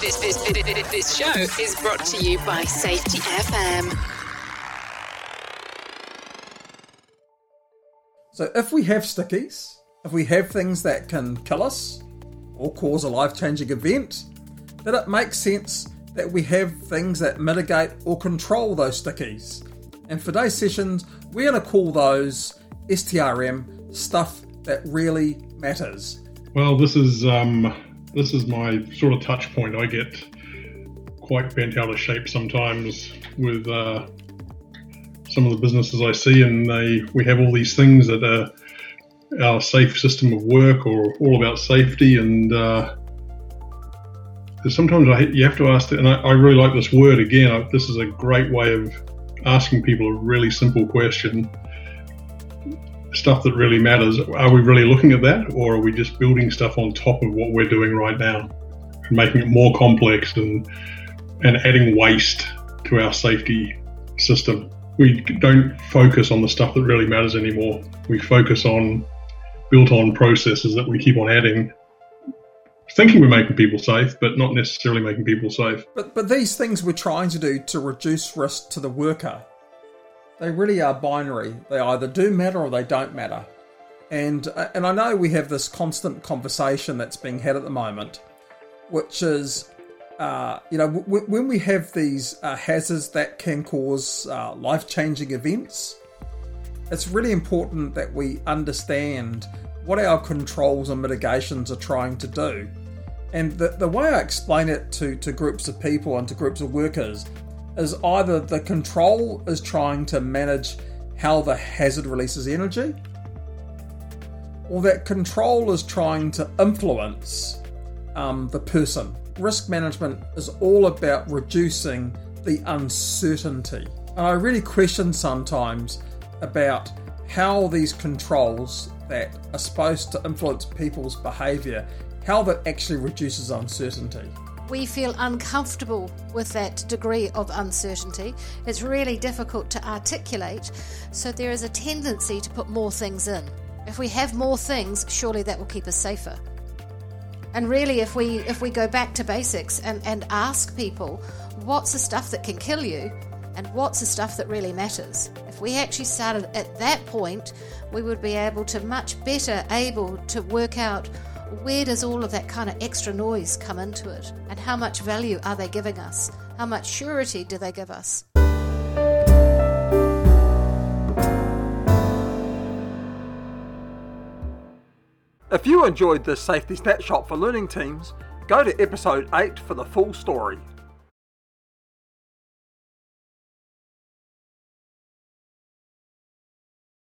This, this, this, this show is brought to you by Safety FM. So, if we have STKYs, if we have things that can kill us or cause a life changing event, then it makes sense that we have things that mitigate or control those STKYs. And for today's sessions, we're going to call those STRM stuff that really matters. Well, this is um, this is my sort of touch point. I get quite bent out of shape sometimes with uh, some of the businesses I see, and they we have all these things that are our safe system of work or all about safety, and uh, sometimes I, you have to ask, and I, I really like this word again. This is a great way of asking people a really simple question stuff that really matters, are we really looking at that, or are we just building stuff on top of what we're doing right now and making it more complex and and adding waste to our safety system? We don't focus on the stuff that really matters anymore. We focus on built on processes that we keep on adding thinking we're making people safe, but not necessarily making people safe. But but these things we're trying to do to reduce risk to the worker they really are binary. They either do matter or they don't matter. And uh, and I know we have this constant conversation that's being had at the moment, which is, uh, you know, w- when we have these uh, hazards that can cause uh, life changing events, it's really important that we understand what our controls and mitigations are trying to do. And the, the way I explain it to, to groups of people and to groups of workers is either the control is trying to manage how the hazard releases energy, or that control is trying to influence um, the person. Risk management is all about reducing the uncertainty. And I really question sometimes about how these controls that are supposed to influence people's behavior, how that actually reduces uncertainty we feel uncomfortable with that degree of uncertainty. It's really difficult to articulate, so there is a tendency to put more things in. If we have more things, surely that will keep us safer. And really, if we if we go back to basics and, and ask people, what's the stuff that can kill you, and what's the stuff that really matters? If we actually started at that point, we would be able to much better able to work out where does all of that kind of extra noise come into it? And how much value are they giving us? How much surety do they give us? If you enjoyed this safety snapshot for learning teams, go to episode 8 for the full story.